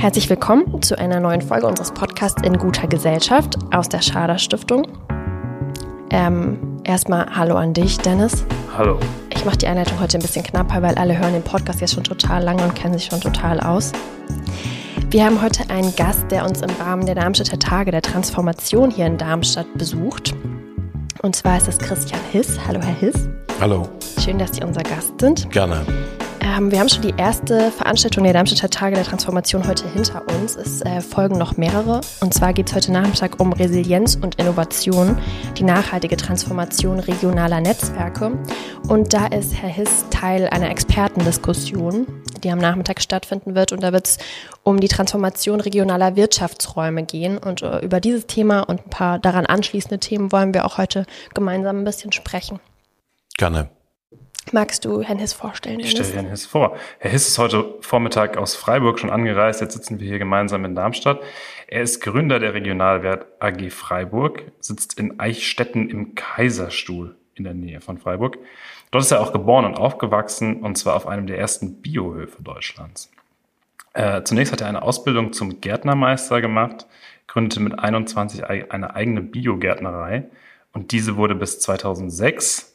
Herzlich willkommen zu einer neuen Folge unseres Podcasts in guter Gesellschaft aus der Schader Stiftung. Ähm, erstmal Hallo an dich, Dennis. Hallo. Ich mache die Einleitung heute ein bisschen knapper, weil alle hören den Podcast jetzt schon total lange und kennen sich schon total aus. Wir haben heute einen Gast, der uns im Rahmen der Darmstädter Tage der Transformation hier in Darmstadt besucht. Und zwar ist es Christian Hiss. Hallo, Herr Hiss. Hallo. Schön, dass Sie unser Gast sind. Gerne. Ähm, wir haben schon die erste Veranstaltung der Darmstädter Tage der Transformation heute hinter uns. Es äh, folgen noch mehrere. Und zwar geht es heute Nachmittag um Resilienz und Innovation, die nachhaltige Transformation regionaler Netzwerke. Und da ist Herr Hiss Teil einer Expertendiskussion, die am Nachmittag stattfinden wird. Und da wird es um die Transformation regionaler Wirtschaftsräume gehen. Und äh, über dieses Thema und ein paar daran anschließende Themen wollen wir auch heute gemeinsam ein bisschen sprechen. Gerne. Magst du Herrn Hiss vorstellen? Ich stelle Herrn Hiss vor. Herr Hiss ist heute Vormittag aus Freiburg schon angereist. Jetzt sitzen wir hier gemeinsam in Darmstadt. Er ist Gründer der Regionalwert AG Freiburg, sitzt in Eichstätten im Kaiserstuhl in der Nähe von Freiburg. Dort ist er auch geboren und aufgewachsen und zwar auf einem der ersten Biohöfe Deutschlands. Äh, zunächst hat er eine Ausbildung zum Gärtnermeister gemacht, gründete mit 21 eine eigene Biogärtnerei und diese wurde bis 2006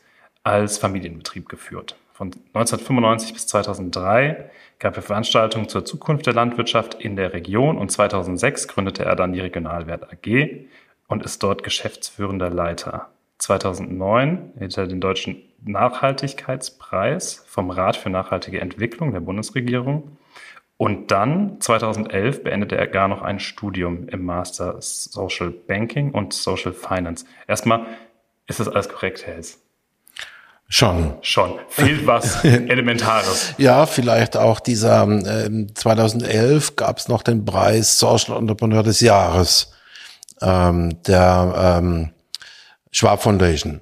als Familienbetrieb geführt. Von 1995 bis 2003 gab er Veranstaltungen zur Zukunft der Landwirtschaft in der Region und 2006 gründete er dann die Regionalwert AG und ist dort geschäftsführender Leiter. 2009 erhielt er den deutschen Nachhaltigkeitspreis vom Rat für nachhaltige Entwicklung der Bundesregierung. Und dann 2011 beendete er gar noch ein Studium im Master Social Banking und Social Finance. Erstmal, ist das alles korrekt, Herr Hess? Schon. Schon. Fehlt was Elementares. ja, vielleicht auch dieser, äh, 2011 gab es noch den Preis Social Entrepreneur des Jahres ähm, der ähm, Schwab Foundation.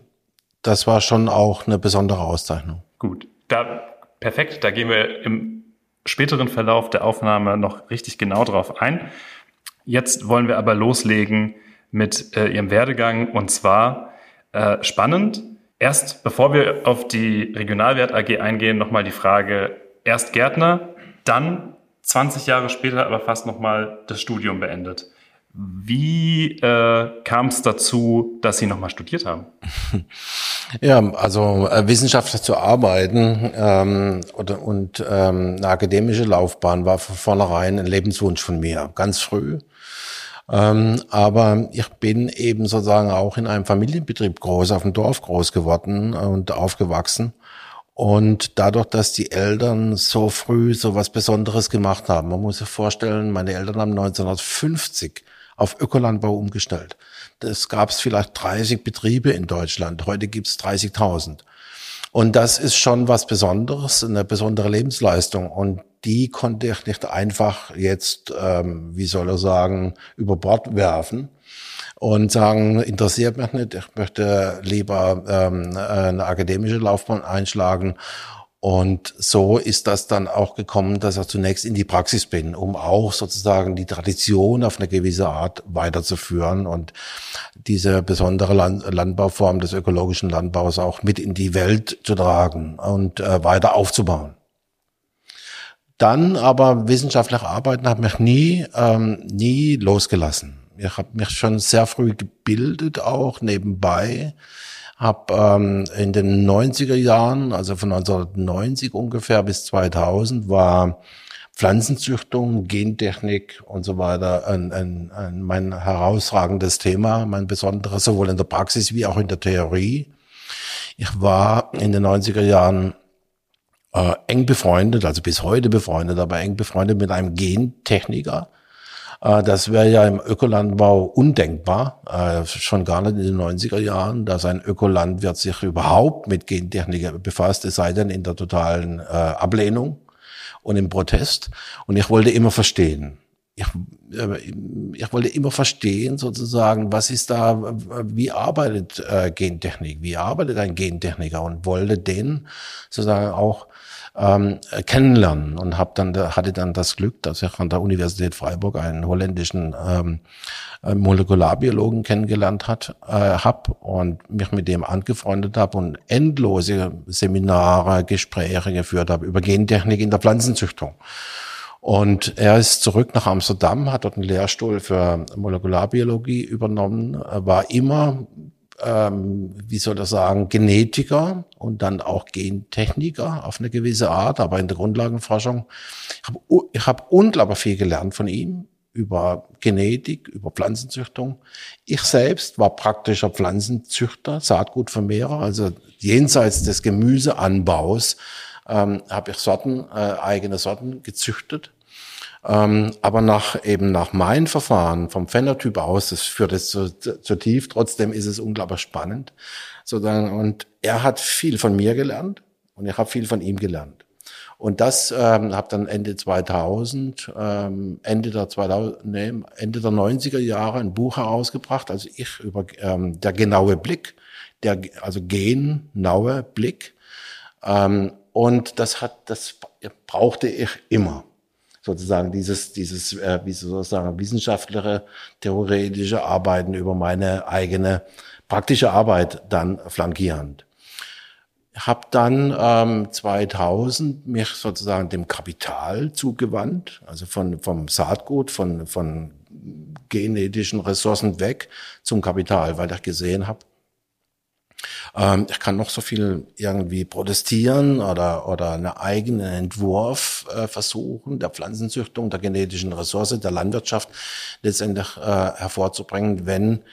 Das war schon auch eine besondere Auszeichnung. Gut, da perfekt, da gehen wir im späteren Verlauf der Aufnahme noch richtig genau drauf ein. Jetzt wollen wir aber loslegen mit äh, Ihrem Werdegang und zwar äh, spannend Erst, bevor wir auf die Regionalwert AG eingehen, nochmal die Frage, erst Gärtner, dann 20 Jahre später aber fast nochmal das Studium beendet. Wie äh, kam es dazu, dass Sie nochmal studiert haben? Ja, also äh, Wissenschaftler zu arbeiten ähm, oder, und ähm, eine akademische Laufbahn war von vornherein ein Lebenswunsch von mir, ganz früh. Ähm, aber ich bin eben sozusagen auch in einem Familienbetrieb groß, auf dem Dorf groß geworden und aufgewachsen. Und dadurch, dass die Eltern so früh so was Besonderes gemacht haben, man muss sich vorstellen, meine Eltern haben 1950 auf Ökolandbau umgestellt. Das gab es vielleicht 30 Betriebe in Deutschland. Heute gibt es 30.000. Und das ist schon was Besonderes, eine besondere Lebensleistung. Und die konnte ich nicht einfach jetzt, ähm, wie soll er sagen, über Bord werfen und sagen, interessiert mich nicht, ich möchte lieber ähm, eine akademische Laufbahn einschlagen und so ist das dann auch gekommen, dass ich zunächst in die Praxis bin, um auch sozusagen die Tradition auf eine gewisse Art weiterzuführen und diese besondere Land Landbauform des ökologischen Landbaus auch mit in die Welt zu tragen und äh, weiter aufzubauen. Dann aber wissenschaftlich arbeiten hat mich nie, ähm, nie losgelassen. Ich habe mich schon sehr früh gebildet, auch nebenbei habe ähm, in den 90er Jahren, also von 1990 ungefähr bis 2000, war Pflanzenzüchtung, Gentechnik und so weiter ein, ein, ein mein herausragendes Thema, mein besonderes, sowohl in der Praxis wie auch in der Theorie. Ich war in den 90er Jahren äh, eng befreundet, also bis heute befreundet, aber eng befreundet mit einem Gentechniker, das wäre ja im Ökolandbau undenkbar, äh, schon gar nicht in den 90er Jahren, dass ein Ökolandwirt sich überhaupt mit Gentechnik befasst, es sei denn in der totalen äh, Ablehnung und im Protest. Und ich wollte immer verstehen. Ich, ich wollte immer verstehen, sozusagen, was ist da, wie arbeitet äh, Gentechnik, wie arbeitet ein Gentechniker und wollte den sozusagen auch ähm, kennenlernen und hab dann hatte dann das Glück, dass ich an der Universität Freiburg einen holländischen ähm, äh, Molekularbiologen kennengelernt hat, äh, hab und mich mit dem angefreundet habe und endlose Seminare, Gespräche geführt habe über Gentechnik in der Pflanzenzüchtung. Und er ist zurück nach Amsterdam, hat dort einen Lehrstuhl für Molekularbiologie übernommen, war immer, ähm, wie soll er sagen, Genetiker und dann auch Gentechniker auf eine gewisse Art, aber in der Grundlagenforschung. Ich habe hab unglaublich viel gelernt von ihm über Genetik, über Pflanzenzüchtung. Ich selbst war praktischer Pflanzenzüchter, Saatgutvermehrer, also jenseits des Gemüseanbaus ähm, habe ich Sorten, äh, eigene Sorten gezüchtet. Ähm, aber nach eben nach meinem Verfahren vom Phänotyp aus, das führt jetzt zu, zu tief, trotzdem ist es unglaublich spannend. Sozusagen, und er hat viel von mir gelernt und ich habe viel von ihm gelernt. Und das ähm, habe dann Ende 2000, ähm, Ende der 2000, nee, Ende der 90er Jahre ein Buch herausgebracht, also ich über ähm, der genaue Blick, der also genaue Blick. Ähm, und das hat, das brauchte ich immer sozusagen dieses, dieses, äh, wie soll ich sagen, wissenschaftliche, theoretische Arbeiten über meine eigene praktische Arbeit dann flankierend. Habe dann ähm, 2000 mich sozusagen dem Kapital zugewandt, also von vom Saatgut, von von genetischen Ressourcen weg zum Kapital, weil ich gesehen habe, ähm, ich kann noch so viel irgendwie protestieren oder, oder einen eigenen Entwurf äh, versuchen, der Pflanzenzüchtung, der genetischen Ressource, der Landwirtschaft letztendlich äh, hervorzubringen, wenn,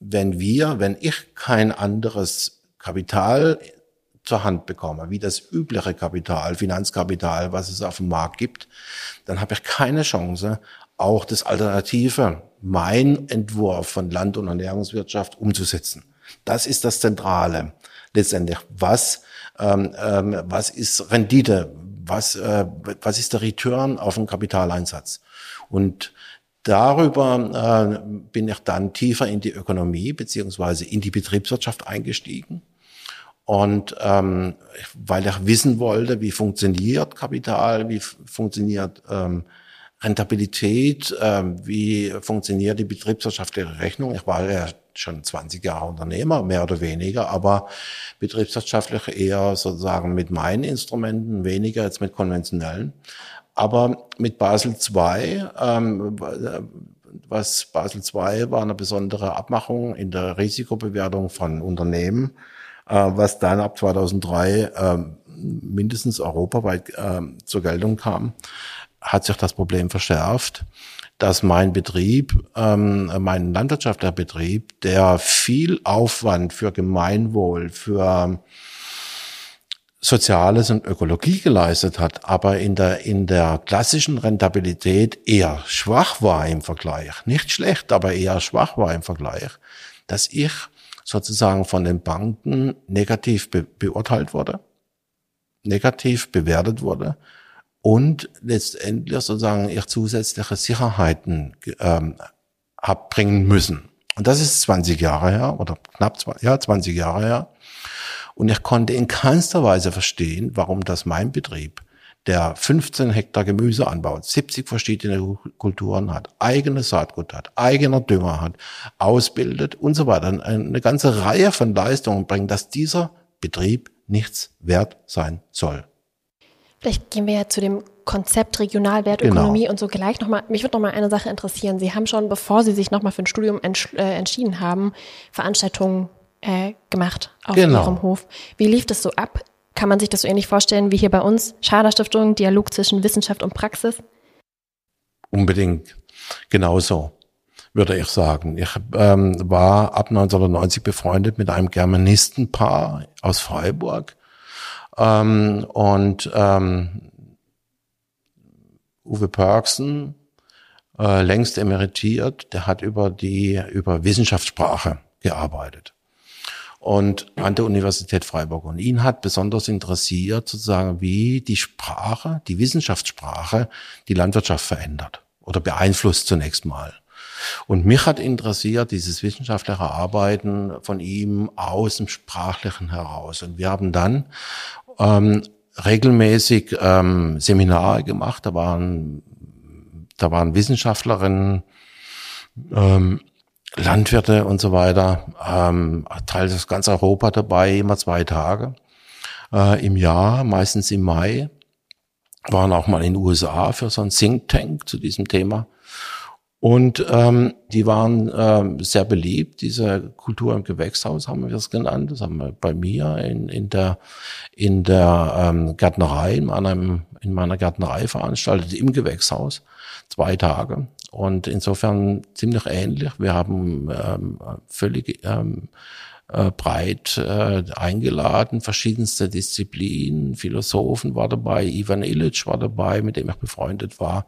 wenn wir, wenn ich kein anderes Kapital zur Hand bekomme, wie das übliche Kapital, Finanzkapital, was es auf dem Markt gibt, dann habe ich keine Chance, auch das Alternative, mein Entwurf von Land- und Ernährungswirtschaft umzusetzen. Das ist das Zentrale letztendlich. Was, ähm, ähm, was ist Rendite? Was, äh, was ist der Return auf den Kapitaleinsatz? Und darüber äh, bin ich dann tiefer in die Ökonomie beziehungsweise in die Betriebswirtschaft eingestiegen. Und ähm, weil ich wissen wollte, wie funktioniert Kapital, wie funktioniert ähm, Rentabilität, äh, wie funktioniert die betriebswirtschaftliche Rechnung. Ich war ja schon 20 Jahre Unternehmer, mehr oder weniger, aber betriebswirtschaftlich eher sozusagen mit meinen Instrumenten, weniger jetzt mit konventionellen. Aber mit Basel II, ähm, was Basel II war eine besondere Abmachung in der Risikobewertung von Unternehmen, äh, was dann ab 2003 äh, mindestens europaweit äh, zur Geltung kam, hat sich das Problem verschärft dass mein Betrieb, ähm, mein landwirtschaftlicher Betrieb, der viel Aufwand für Gemeinwohl, für Soziales und Ökologie geleistet hat, aber in der, in der klassischen Rentabilität eher schwach war im Vergleich. Nicht schlecht, aber eher schwach war im Vergleich, dass ich sozusagen von den Banken negativ be beurteilt wurde, negativ bewertet wurde und letztendlich sozusagen ihr zusätzliche Sicherheiten ähm, abbringen müssen. Und das ist 20 Jahre her oder knapp ja, 20 Jahre her. Und ich konnte in keinster Weise verstehen, warum das mein Betrieb, der 15 Hektar Gemüse anbaut, 70 verschiedene Kulturen hat, eigenes Saatgut hat, eigener Dünger hat, ausbildet und so weiter, eine ganze Reihe von Leistungen bringt, dass dieser Betrieb nichts wert sein soll. Vielleicht gehen wir ja zu dem Konzept Regionalwertökonomie genau. und so gleich nochmal. Mich würde nochmal eine Sache interessieren. Sie haben schon, bevor Sie sich nochmal für ein Studium entsch äh, entschieden haben, Veranstaltungen äh, gemacht auf genau. Ihrem Hof. Wie lief das so ab? Kann man sich das so ähnlich vorstellen wie hier bei uns? Schader Stiftung, Dialog zwischen Wissenschaft und Praxis? Unbedingt. Genauso würde ich sagen. Ich ähm, war ab 1990 befreundet mit einem Germanistenpaar aus Freiburg ähm, und ähm, Uwe Perksen, äh, längst emeritiert, der hat über die über Wissenschaftssprache gearbeitet und an der Universität Freiburg. Und ihn hat besonders interessiert, sozusagen, wie die Sprache, die Wissenschaftssprache, die Landwirtschaft verändert oder beeinflusst zunächst mal. Und mich hat interessiert dieses wissenschaftliche Arbeiten von ihm aus dem Sprachlichen heraus. Und wir haben dann ähm, regelmäßig ähm, Seminare gemacht. Da waren, da waren Wissenschaftlerinnen, ähm, Landwirte und so weiter, ähm, teils aus ganz Europa dabei, immer zwei Tage äh, im Jahr, meistens im Mai. waren auch mal in den USA für so ein Think Tank zu diesem Thema. Und ähm, die waren ähm, sehr beliebt, diese Kultur im Gewächshaus haben wir es genannt. Das haben wir bei mir in, in der, in der ähm, Gärtnerei, in, meinem, in meiner Gärtnerei veranstaltet, im Gewächshaus, zwei Tage. Und insofern ziemlich ähnlich. Wir haben ähm, völlig ähm, äh, breit äh, eingeladen, verschiedenste Disziplinen, Philosophen war dabei, Ivan Illich war dabei, mit dem ich befreundet war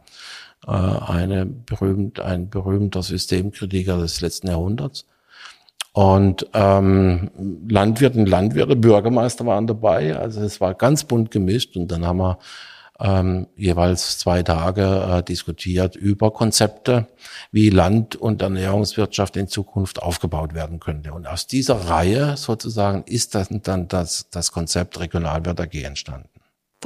eine berühmt, ein berühmter Systemkritiker des letzten Jahrhunderts. Und ähm, Landwirte und Landwirte, Bürgermeister waren dabei. Also es war ganz bunt gemischt. Und dann haben wir ähm, jeweils zwei Tage äh, diskutiert über Konzepte, wie Land- und Ernährungswirtschaft in Zukunft aufgebaut werden könnte. Und aus dieser Reihe sozusagen ist dann, dann das, das Konzept Regionalwirt AG entstanden.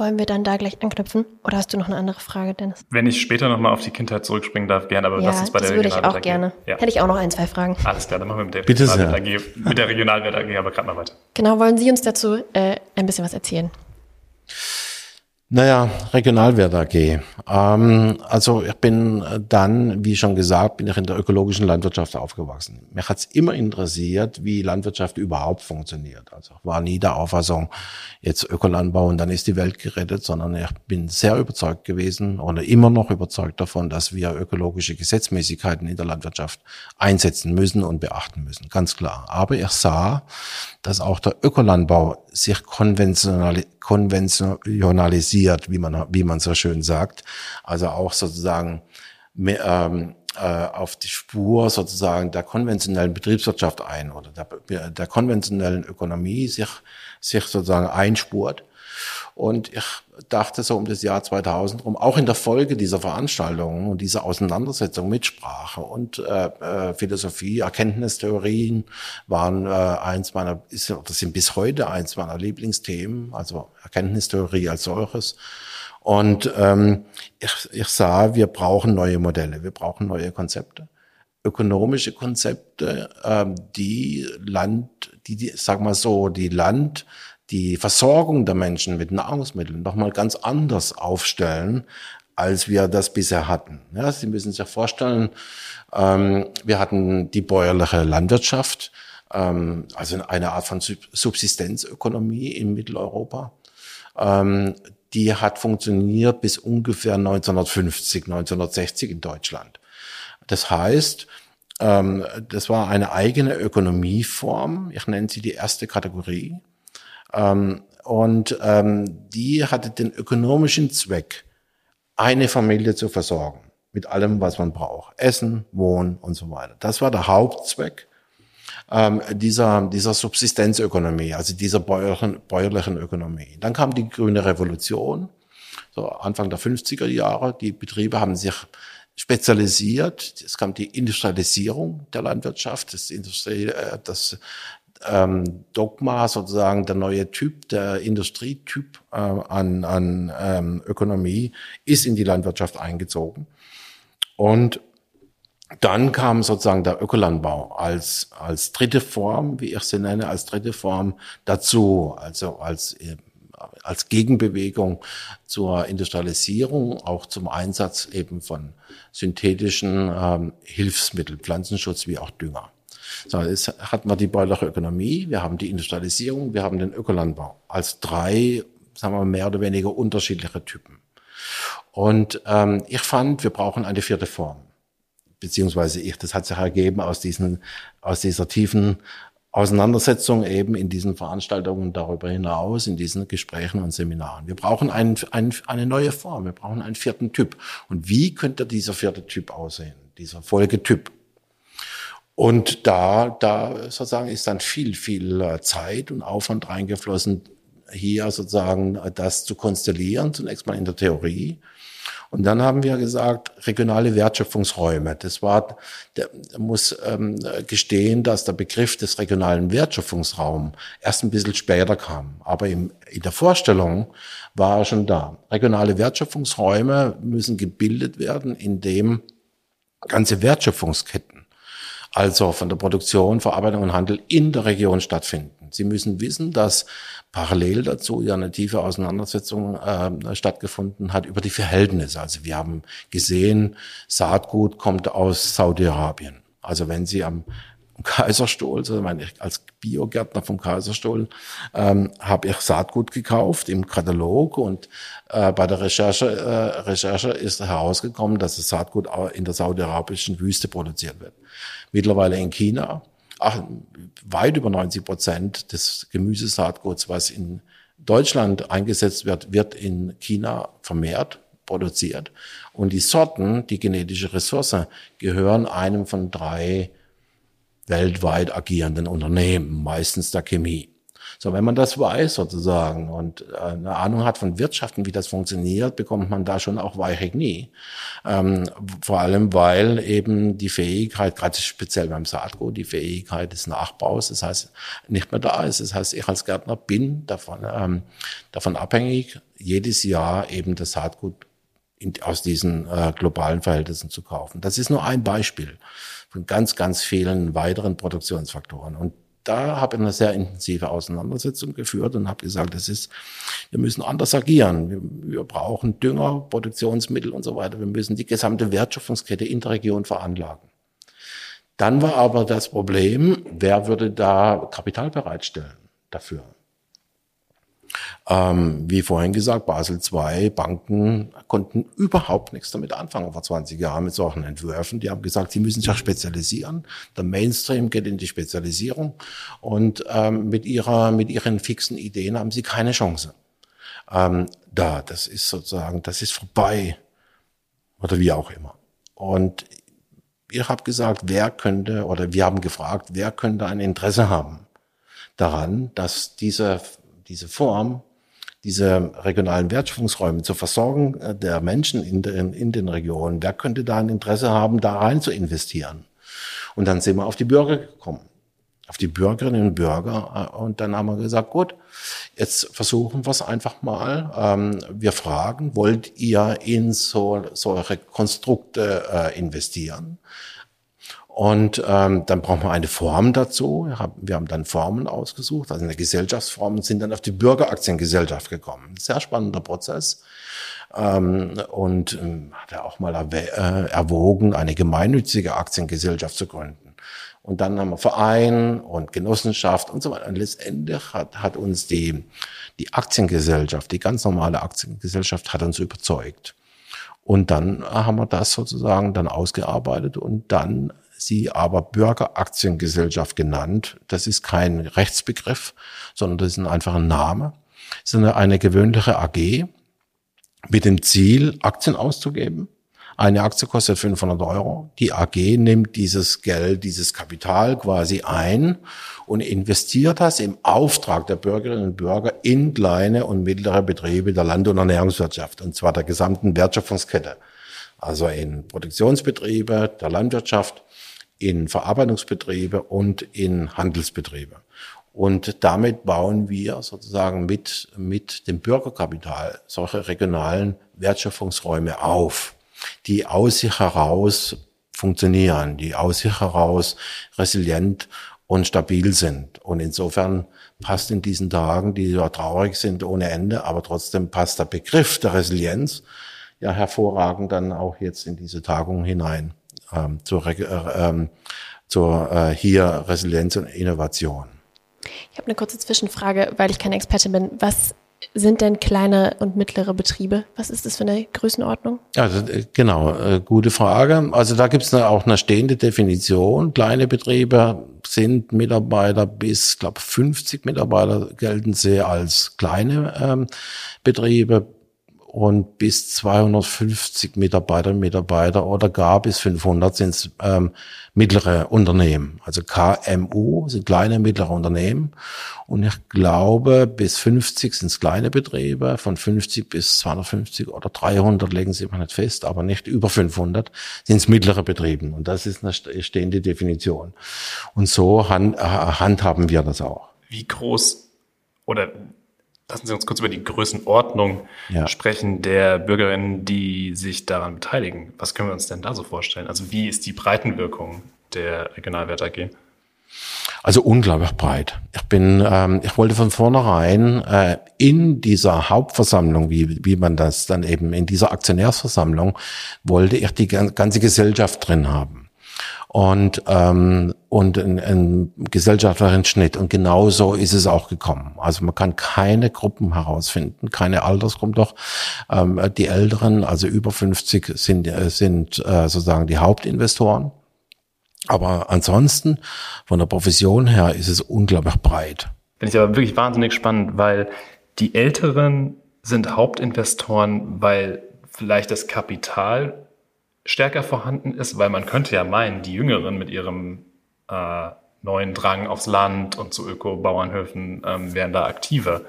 Wollen wir dann da gleich anknüpfen? Oder hast du noch eine andere Frage, Dennis? Wenn ich später nochmal auf die Kindheit zurückspringen darf, gerne, aber ja, lass uns bei das der würde ich auch gerne. Ja. Hätte ich auch noch ein, zwei Fragen. Alles klar, dann machen wir mit der Bitte Regionalwert AG, mit der Regionalwert AG aber gerade mal weiter. Genau, wollen Sie uns dazu äh, ein bisschen was erzählen? Naja, Regionalwert AG. Ähm, also ich bin dann, wie schon gesagt, bin ich in der ökologischen Landwirtschaft aufgewachsen. Mich hat's immer interessiert, wie Landwirtschaft überhaupt funktioniert. Also ich war nie der Auffassung, jetzt Ökolandbau und dann ist die Welt gerettet, sondern ich bin sehr überzeugt gewesen oder immer noch überzeugt davon, dass wir ökologische Gesetzmäßigkeiten in der Landwirtschaft einsetzen müssen und beachten müssen. Ganz klar. Aber ich sah, dass auch der Ökolandbau sich konventionalisiert, wie man, wie man so schön sagt. Also auch sozusagen mehr, ähm, äh, auf die Spur sozusagen der konventionellen Betriebswirtschaft ein oder der, der konventionellen Ökonomie sich, sich sozusagen einspurt. Und ich dachte so um das Jahr 2000 rum, auch in der Folge dieser Veranstaltungen und dieser Auseinandersetzung mit Sprache und äh, äh, Philosophie, Erkenntnistheorien waren äh, eins meiner, ist, oder sind bis heute eins meiner Lieblingsthemen, also Erkenntnistheorie als solches. Und ähm, ich, ich sah, wir brauchen neue Modelle, wir brauchen neue Konzepte ökonomische Konzepte, ähm, die Land, die, die, sag mal so, die Land, die Versorgung der Menschen mit Nahrungsmitteln nochmal ganz anders aufstellen, als wir das bisher hatten. Ja, Sie müssen sich vorstellen, ähm, wir hatten die bäuerliche Landwirtschaft, ähm, also eine Art von Subsistenzökonomie in Mitteleuropa. Ähm, die hat funktioniert bis ungefähr 1950, 1960 in Deutschland. Das heißt, ähm, das war eine eigene Ökonomieform. Ich nenne sie die erste Kategorie. Ähm, und ähm, die hatte den ökonomischen Zweck, eine Familie zu versorgen mit allem, was man braucht. Essen, Wohnen und so weiter. Das war der Hauptzweck ähm, dieser, dieser Subsistenzökonomie, also dieser bäuerlichen, bäuerlichen Ökonomie. Dann kam die grüne Revolution, so Anfang der 50er Jahre. Die Betriebe haben sich spezialisiert. Es kam die Industrialisierung der Landwirtschaft, das, Industrie, äh, das ähm, Dogma, sozusagen der neue Typ, der Industrietyp äh, an, an ähm, Ökonomie, ist in die Landwirtschaft eingezogen. Und dann kam sozusagen der Ökolandbau als, als dritte Form, wie ich sie nenne, als dritte Form dazu, also als, äh, als Gegenbewegung zur Industrialisierung, auch zum Einsatz eben von synthetischen ähm, Hilfsmitteln, Pflanzenschutz wie auch Dünger. So, jetzt hat man die bäuerliche Ökonomie, wir haben die Industrialisierung, wir haben den Ökolandbau als drei, sagen wir mehr oder weniger unterschiedliche Typen. Und ähm, ich fand, wir brauchen eine vierte Form. Beziehungsweise ich, das hat sich ergeben aus diesen, aus dieser tiefen Auseinandersetzung eben in diesen Veranstaltungen darüber hinaus, in diesen Gesprächen und Seminaren. Wir brauchen einen, einen, eine neue Form, wir brauchen einen vierten Typ. Und wie könnte dieser vierte Typ aussehen, dieser Folgetyp? Und da, da sozusagen ist dann viel, viel äh, Zeit und Aufwand reingeflossen, hier sozusagen äh, das zu konstellieren, zunächst mal in der Theorie. Und dann haben wir gesagt, regionale Wertschöpfungsräume. Das war, der muss ähm, gestehen, dass der Begriff des regionalen Wertschöpfungsraums erst ein bisschen später kam. Aber im, in der Vorstellung war er schon da. Regionale Wertschöpfungsräume müssen gebildet werden, indem ganze Wertschöpfungsketten also von der Produktion, Verarbeitung und Handel in der Region stattfinden. Sie müssen wissen, dass parallel dazu ja eine tiefe Auseinandersetzung äh, stattgefunden hat über die Verhältnisse. Also wir haben gesehen, Saatgut kommt aus Saudi-Arabien. Also wenn Sie am Kaiserstuhl, also meine als Biogärtner vom Kaiserstuhl, ähm, habe ich Saatgut gekauft im Katalog und äh, bei der Recherche, äh, Recherche ist herausgekommen, dass das Saatgut in der saudi-arabischen Wüste produziert wird. Mittlerweile in China, ach, weit über 90 Prozent des Gemüsesaatguts, was in Deutschland eingesetzt wird, wird in China vermehrt produziert. Und die Sorten, die genetische Ressource, gehören einem von drei weltweit agierenden Unternehmen, meistens der Chemie. So, wenn man das weiß sozusagen und äh, eine Ahnung hat von Wirtschaften, wie das funktioniert, bekommt man da schon auch weiche Knie. Ähm, vor allem, weil eben die Fähigkeit, gerade speziell beim Saatgut, die Fähigkeit des Nachbaus, das heißt, nicht mehr da ist. Das heißt, ich als Gärtner bin davon, ähm, davon abhängig, jedes Jahr eben das Saatgut in, aus diesen äh, globalen Verhältnissen zu kaufen. Das ist nur ein Beispiel von ganz, ganz vielen weiteren Produktionsfaktoren. Und da habe ich eine sehr intensive Auseinandersetzung geführt und habe gesagt, das ist, wir müssen anders agieren. Wir, wir, brauchen Dünger, Produktionsmittel und so weiter. Wir müssen die gesamte Wertschöpfungskette in der Region veranlagen. Dann war aber das Problem, wer würde da Kapital bereitstellen dafür? Ähm, wie vorhin gesagt, Basel II Banken konnten überhaupt nichts damit anfangen vor 20 Jahren mit solchen Entwürfen. Die haben gesagt, sie müssen sich spezialisieren. Der Mainstream geht in die Spezialisierung und ähm, mit ihrer mit ihren fixen Ideen haben sie keine Chance. Ähm, da, das ist sozusagen, das ist vorbei oder wie auch immer. Und ich habe gesagt, wer könnte oder wir haben gefragt, wer könnte ein Interesse haben daran, dass diese diese Form, diese regionalen Wertschöpfungsräume zur Versorgung äh, der Menschen in den, in den Regionen, wer könnte da ein Interesse haben, da rein zu investieren? Und dann sind wir auf die Bürger gekommen, auf die Bürgerinnen und Bürger. Äh, und dann haben wir gesagt, gut, jetzt versuchen wir es einfach mal. Ähm, wir fragen, wollt ihr in so, solche Konstrukte äh, investieren? Und ähm, dann brauchen wir eine Form dazu. Wir haben dann Formen ausgesucht, also eine Gesellschaftsform und sind dann auf die Bürgeraktiengesellschaft gekommen. Sehr spannender Prozess. Ähm, und ähm, hat er auch mal äh, erwogen, eine gemeinnützige Aktiengesellschaft zu gründen. Und dann haben wir Verein und Genossenschaft und so weiter. Und letztendlich hat, hat uns die, die Aktiengesellschaft, die ganz normale Aktiengesellschaft hat uns überzeugt. Und dann haben wir das sozusagen dann ausgearbeitet und dann sie aber Bürgeraktiengesellschaft genannt. Das ist kein Rechtsbegriff, sondern das ist einfach ein Name. Es ist eine, eine gewöhnliche AG mit dem Ziel, Aktien auszugeben. Eine Aktie kostet 500 Euro. Die AG nimmt dieses Geld, dieses Kapital quasi ein und investiert das im Auftrag der Bürgerinnen und Bürger in kleine und mittlere Betriebe der Land- und Ernährungswirtschaft, und zwar der gesamten Wertschöpfungskette. Also in Produktionsbetriebe der Landwirtschaft, in Verarbeitungsbetriebe und in Handelsbetriebe. Und damit bauen wir sozusagen mit, mit dem Bürgerkapital solche regionalen Wertschöpfungsräume auf, die aus sich heraus funktionieren, die aus sich heraus resilient und stabil sind. Und insofern passt in diesen Tagen, die ja traurig sind ohne Ende, aber trotzdem passt der Begriff der Resilienz ja hervorragend dann auch jetzt in diese Tagung hinein ähm, zur, äh, ähm, zur äh, hier Resilienz und Innovation. Ich habe eine kurze Zwischenfrage, weil ich keine Expertin bin. Was sind denn kleine und mittlere Betriebe? Was ist das für eine Größenordnung? Also genau, äh, gute Frage. Also da gibt es auch eine stehende Definition. Kleine Betriebe sind Mitarbeiter bis, glaube 50 Mitarbeiter gelten sie als kleine ähm, Betriebe und bis 250 Mitarbeiter Mitarbeiter oder gar bis 500 sind ähm, mittlere Unternehmen. Also KMU sind kleine mittlere Unternehmen und ich glaube bis 50 sind es kleine Betriebe, von 50 bis 250 oder 300 legen sie immer nicht fest, aber nicht über 500 sind es mittlere Betriebe und das ist eine stehende Definition. Und so hand, handhaben wir das auch. Wie groß oder lassen Sie uns kurz über die Größenordnung ja. sprechen der Bürgerinnen, die sich daran beteiligen. Was können wir uns denn da so vorstellen? Also wie ist die Breitenwirkung der Regionalwert AG? Also unglaublich breit. Ich bin, ähm, ich wollte von vornherein äh, in dieser Hauptversammlung, wie, wie man das dann eben in dieser Aktionärsversammlung, wollte ich die ganze Gesellschaft drin haben und ähm, und ein, ein gesellschaftlichen Schnitt und genau so ist es auch gekommen. Also man kann keine Gruppen herausfinden, keine Altersgruppen doch. Ähm, die Älteren, also über 50, sind äh, sind äh, sozusagen die Hauptinvestoren aber ansonsten, von der Profession her, ist es unglaublich breit. Finde ich aber wirklich wahnsinnig spannend, weil die Älteren sind Hauptinvestoren, weil vielleicht das Kapital stärker vorhanden ist, weil man könnte ja meinen, die Jüngeren mit ihrem äh, neuen Drang aufs Land und zu Öko-Bauernhöfen ähm, wären da aktiver.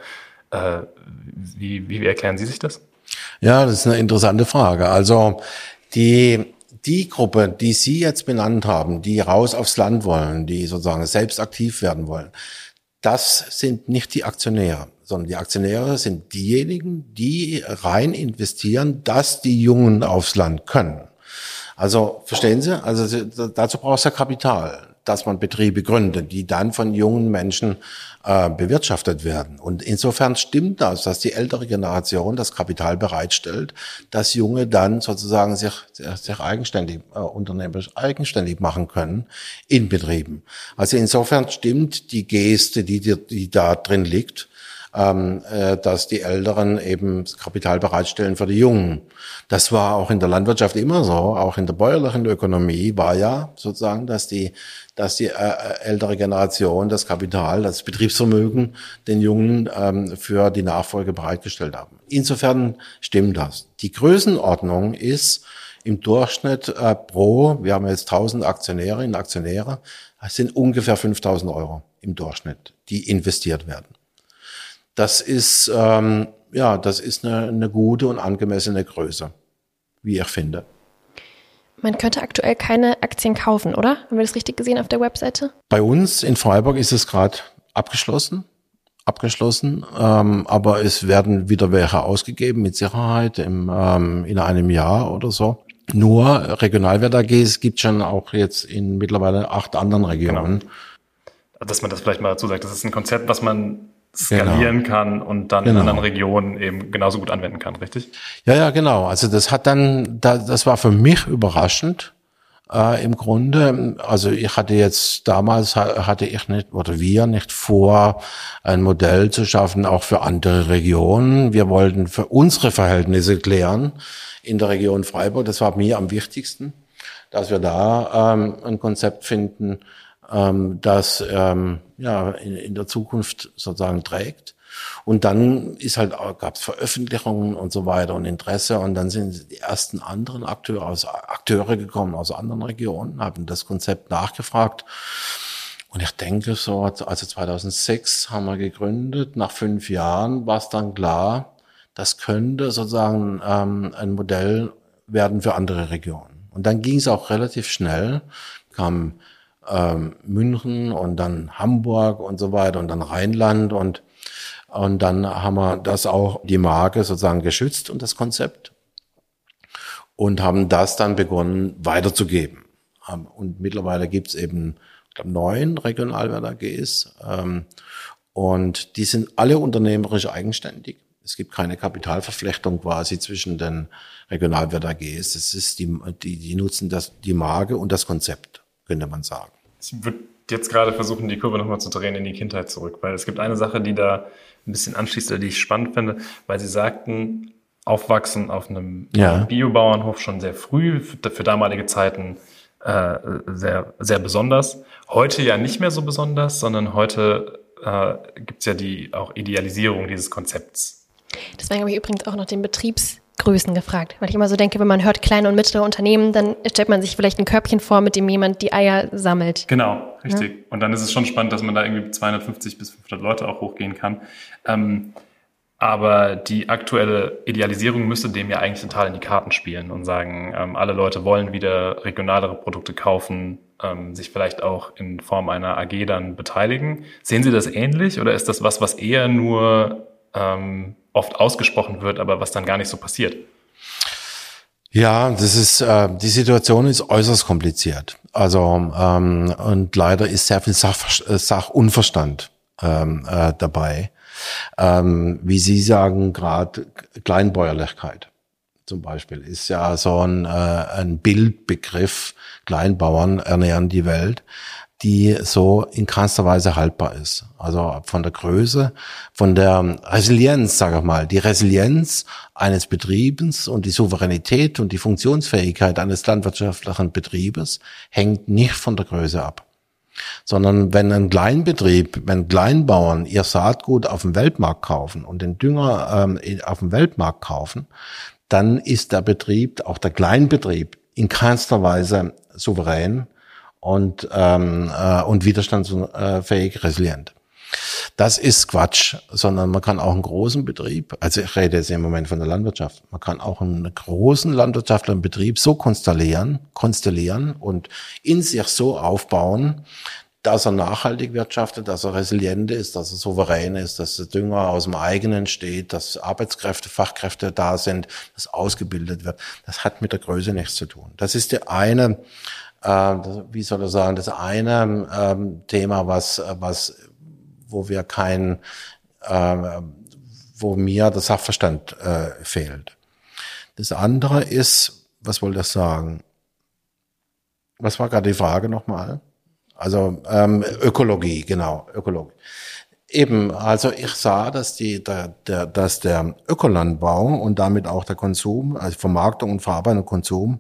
Äh, wie, wie erklären Sie sich das? Ja, das ist eine interessante Frage. Also die die Gruppe, die Sie jetzt benannt haben, die raus aufs Land wollen, die sozusagen selbst aktiv werden wollen, das sind nicht die Aktionäre, sondern die Aktionäre sind diejenigen, die rein investieren, dass die Jungen aufs Land können. Also verstehen Sie? Also dazu brauchst du Kapital dass man Betriebe gründet, die dann von jungen Menschen äh, bewirtschaftet werden. Und insofern stimmt das, dass die ältere Generation das Kapital bereitstellt, dass Junge dann sozusagen sich, sich eigenständig, äh, unternehmerisch eigenständig machen können in Betrieben. Also insofern stimmt die Geste, die, die, die da drin liegt, ähm, äh, dass die Älteren eben Kapital bereitstellen für die Jungen. Das war auch in der Landwirtschaft immer so, auch in der bäuerlichen Ökonomie war ja sozusagen, dass die, dass die äh, äh, ältere Generation das Kapital, das Betriebsvermögen den Jungen ähm, für die Nachfolge bereitgestellt haben. Insofern stimmt das. Die Größenordnung ist im Durchschnitt äh, pro, wir haben jetzt 1000 Aktionärinnen und Aktionäre, das sind ungefähr 5000 Euro im Durchschnitt, die investiert werden. Das ist, ähm, ja, das ist eine, eine gute und angemessene Größe, wie ich finde. Man könnte aktuell keine Aktien kaufen, oder? Haben wir das richtig gesehen auf der Webseite? Bei uns in Freiburg ist es gerade abgeschlossen. Abgeschlossen, ähm, aber es werden wieder welche ausgegeben, mit Sicherheit im, ähm, in einem Jahr oder so. Nur Regionalwert AGs gibt schon auch jetzt in mittlerweile acht anderen Regionen. Genau. Dass man das vielleicht mal dazu sagt, das ist ein Konzept, was man skalieren genau. kann und dann genau. in anderen Regionen eben genauso gut anwenden kann, richtig? Ja, ja, genau. Also das hat dann, das war für mich überraschend. Äh, Im Grunde, also ich hatte jetzt damals hatte ich nicht oder wir nicht vor, ein Modell zu schaffen, auch für andere Regionen. Wir wollten für unsere Verhältnisse klären in der Region Freiburg. Das war mir am wichtigsten, dass wir da ähm, ein Konzept finden, ähm, das ähm, ja in, in der Zukunft sozusagen trägt. Und dann ist halt gab es Veröffentlichungen und so weiter und Interesse und dann sind die ersten anderen Akteure aus Akteure gekommen aus anderen Regionen, haben das Konzept nachgefragt. Und ich denke so, also 2006 haben wir gegründet. Nach fünf Jahren war es dann klar, das könnte sozusagen ähm, ein Modell werden für andere Regionen. Und dann ging es auch relativ schnell, kam ähm, München und dann Hamburg und so weiter und dann Rheinland und und dann haben wir das auch die Marke sozusagen geschützt und das Konzept und haben das dann begonnen weiterzugeben. Und mittlerweile gibt's eben ich glaube, neun Regionalwert AGs ähm, und die sind alle unternehmerisch eigenständig. Es gibt keine Kapitalverflechtung quasi zwischen den Regionalwert AGs. Es ist die, die, die nutzen das, die Marke und das Konzept könnte man sagen. Ich würde jetzt gerade versuchen, die Kurve nochmal zu drehen in die Kindheit zurück, weil es gibt eine Sache, die da ein bisschen anschließt, die ich spannend finde, weil Sie sagten, aufwachsen auf einem ja. Biobauernhof schon sehr früh, für, für damalige Zeiten äh, sehr, sehr besonders. Heute ja nicht mehr so besonders, sondern heute äh, gibt es ja die auch Idealisierung dieses Konzepts. Deswegen habe ich übrigens auch noch den Betriebs Größen gefragt, weil ich immer so denke, wenn man hört kleine und mittlere Unternehmen, dann stellt man sich vielleicht ein Körbchen vor, mit dem jemand die Eier sammelt. Genau, richtig. Ja? Und dann ist es schon spannend, dass man da irgendwie 250 bis 500 Leute auch hochgehen kann. Ähm, aber die aktuelle Idealisierung müsste dem ja eigentlich total in die Karten spielen und sagen, ähm, alle Leute wollen wieder regionalere Produkte kaufen, ähm, sich vielleicht auch in Form einer AG dann beteiligen. Sehen Sie das ähnlich oder ist das was, was eher nur ähm, oft ausgesprochen wird, aber was dann gar nicht so passiert. Ja, das ist äh, die Situation ist äußerst kompliziert. Also ähm, und leider ist sehr viel Sach, Sachunverstand ähm, äh, dabei. Ähm, wie Sie sagen, gerade Kleinbäuerlichkeit zum Beispiel ist ja so ein, äh, ein Bildbegriff. Kleinbauern ernähren die Welt die so in keinster Weise haltbar ist. Also von der Größe, von der Resilienz, sage ich mal, die Resilienz eines Betriebens und die Souveränität und die Funktionsfähigkeit eines landwirtschaftlichen Betriebes hängt nicht von der Größe ab. Sondern wenn ein Kleinbetrieb, wenn Kleinbauern ihr Saatgut auf dem Weltmarkt kaufen und den Dünger ähm, auf dem Weltmarkt kaufen, dann ist der Betrieb, auch der Kleinbetrieb, in keinster Weise souverän und, ähm, äh, und widerstandsfähig, resilient. Das ist Quatsch, sondern man kann auch einen großen Betrieb, also ich rede jetzt im Moment von der Landwirtschaft, man kann auch einen großen landwirtschaftlichen Betrieb so konstellieren, konstellieren und in sich so aufbauen, dass er nachhaltig wirtschaftet, dass er resilient ist, dass er souverän ist, dass der Dünger aus dem eigenen steht, dass Arbeitskräfte, Fachkräfte da sind, dass ausgebildet wird. Das hat mit der Größe nichts zu tun. Das ist der eine wie soll ich sagen, das eine ähm, Thema, was, was, wo wir kein, äh, wo mir der Sachverstand äh, fehlt. Das andere ist, was wollte ich sagen? Was war gerade die Frage nochmal? Also ähm, Ökologie, genau, Ökologie. Eben, also ich sah, dass die, der, der, dass der Ökolandbau und damit auch der Konsum, also Vermarktung und Verarbeitung und Konsum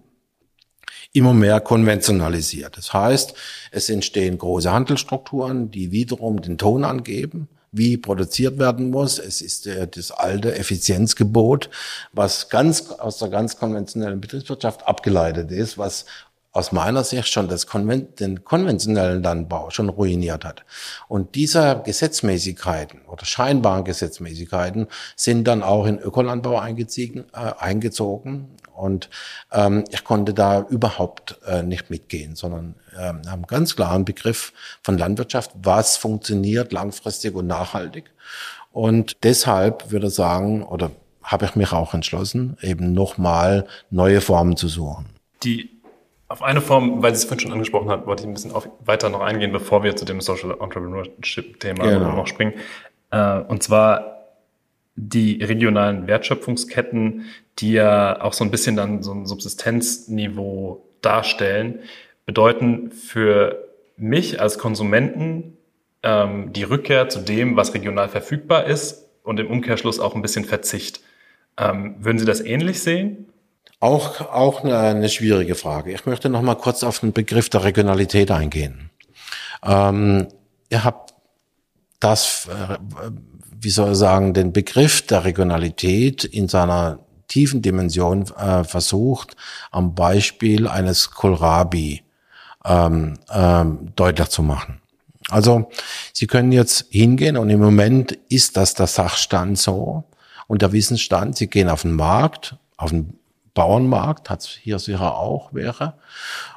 immer mehr konventionalisiert. Das heißt, es entstehen große Handelsstrukturen, die wiederum den Ton angeben, wie produziert werden muss. Es ist äh, das alte Effizienzgebot, was ganz aus der ganz konventionellen Betriebswirtschaft abgeleitet ist, was aus meiner Sicht schon das Konven den konventionellen Landbau schon ruiniert hat. Und diese Gesetzmäßigkeiten oder scheinbaren Gesetzmäßigkeiten sind dann auch in Ökolandbau eingezogen, äh, eingezogen und ähm, ich konnte da überhaupt äh, nicht mitgehen, sondern ähm, haben ganz klaren Begriff von Landwirtschaft, was funktioniert langfristig und nachhaltig. Und deshalb würde ich sagen, oder habe ich mich auch entschlossen, eben nochmal neue Formen zu suchen. Die auf eine Form, weil Sie es vorhin schon angesprochen hat, wollte ich ein bisschen auf, weiter noch eingehen, bevor wir zu dem Social Entrepreneurship-Thema genau. noch springen. Äh, und zwar die regionalen Wertschöpfungsketten, die ja auch so ein bisschen dann so ein Subsistenzniveau darstellen, bedeuten für mich als Konsumenten ähm, die Rückkehr zu dem, was regional verfügbar ist und im Umkehrschluss auch ein bisschen Verzicht. Ähm, würden Sie das ähnlich sehen? Auch, auch eine, eine schwierige Frage. Ich möchte noch mal kurz auf den Begriff der Regionalität eingehen. Ähm, ihr habt das äh, wie soll ich sagen, den Begriff der Regionalität in seiner tiefen Dimension äh, versucht, am Beispiel eines Kohlrabi ähm, ähm, deutlich zu machen. Also Sie können jetzt hingehen und im Moment ist das der Sachstand so und der Wissensstand. Sie gehen auf den Markt, auf den Bauernmarkt, hat es hier sicher auch wäre,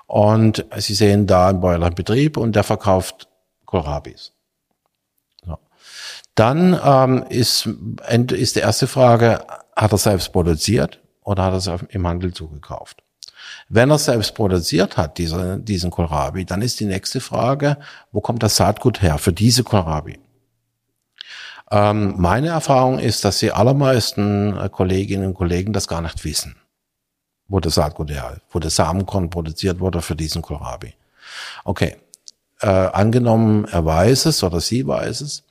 und Sie sehen da einen bäuerlichen Betrieb und der verkauft Kohlrabis. Dann ähm, ist, ist die erste Frage, hat er selbst produziert oder hat er es im Handel zugekauft? Wenn er selbst produziert hat, diese, diesen Kohlrabi, dann ist die nächste Frage, wo kommt das Saatgut her für diese Kohlrabi? Ähm, meine Erfahrung ist, dass die allermeisten äh, Kolleginnen und Kollegen das gar nicht wissen, wo das Saatgut her, wo das Samenkorn produziert wurde für diesen Kohlrabi. Okay, äh, angenommen, er weiß es oder sie weiß es,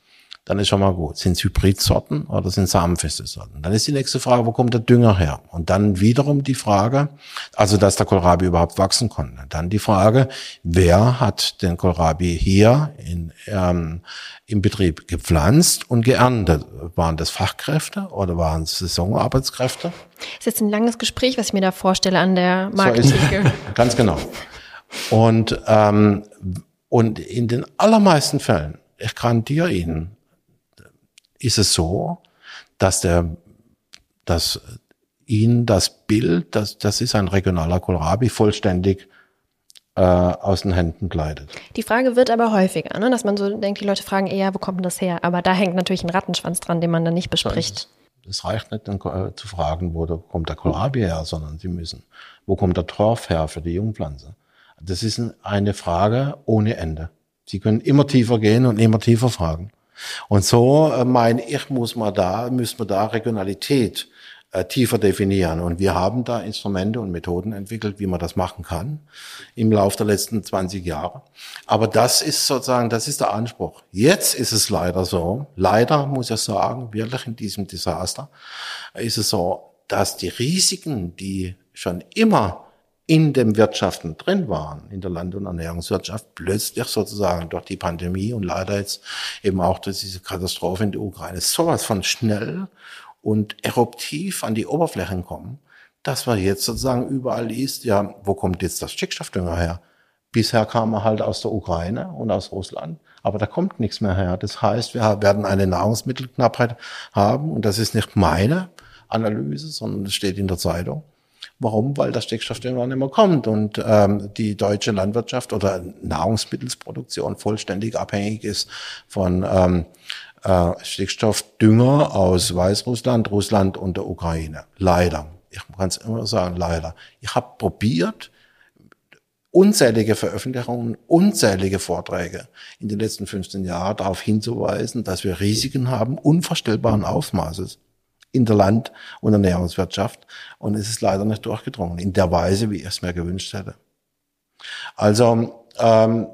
dann ist schon mal gut. Sind es Hybridsorten oder sind es samenfeste Sorten? Dann ist die nächste Frage, wo kommt der Dünger her? Und dann wiederum die Frage, also dass der Kohlrabi überhaupt wachsen konnte. Dann die Frage, wer hat den Kohlrabi hier in, ähm, im Betrieb gepflanzt und geerntet? Waren das Fachkräfte oder waren es Saisonarbeitskräfte? Das ist jetzt ein langes Gespräch, was ich mir da vorstelle an der Markttheke. So Ganz genau. Und, ähm, und in den allermeisten Fällen, ich garantiere Ihnen, ist es so, dass der, dass ihn das Bild, das, das ist ein regionaler Kohlrabi, vollständig äh, aus den Händen gleitet. Die Frage wird aber häufiger, ne? dass man so denkt, die Leute fragen eher, wo kommt denn das her? Aber da hängt natürlich ein Rattenschwanz dran, den man dann nicht bespricht. Es reicht nicht dann, äh, zu fragen, wo kommt der Kohlrabi her, sondern sie müssen, wo kommt der Torf her für die Jungpflanze? Das ist eine Frage ohne Ende. Sie können immer tiefer gehen und immer tiefer fragen. Und so äh, meine ich, muss man da, müssen wir da Regionalität äh, tiefer definieren. Und wir haben da Instrumente und Methoden entwickelt, wie man das machen kann im Laufe der letzten 20 Jahre. Aber das ist sozusagen, das ist der Anspruch. Jetzt ist es leider so, leider muss ich sagen, wirklich in diesem Desaster, ist es so, dass die Risiken, die schon immer in den Wirtschaften drin waren, in der Land- und Ernährungswirtschaft, plötzlich sozusagen durch die Pandemie und leider jetzt eben auch durch diese Katastrophe in der Ukraine sowas von schnell und eruptiv an die Oberflächen kommen, dass man jetzt sozusagen überall liest, ja, wo kommt jetzt das Stickstoffdünger her? Bisher kam er halt aus der Ukraine und aus Russland, aber da kommt nichts mehr her. Das heißt, wir werden eine Nahrungsmittelknappheit haben und das ist nicht meine Analyse, sondern es steht in der Zeitung. Warum? Weil das Stickstoffdünger nicht mehr kommt und ähm, die deutsche Landwirtschaft oder Nahrungsmittelsproduktion vollständig abhängig ist von ähm, äh, Stickstoffdünger aus Weißrussland, Russland und der Ukraine. Leider. Ich kann es immer sagen, leider. Ich habe probiert, unzählige Veröffentlichungen, unzählige Vorträge in den letzten 15 Jahren darauf hinzuweisen, dass wir Risiken haben, unvorstellbaren Aufmaßes in der Land- und Ernährungswirtschaft. Und es ist leider nicht durchgedrungen, in der Weise, wie ich es mir gewünscht hätte. Also, ähm,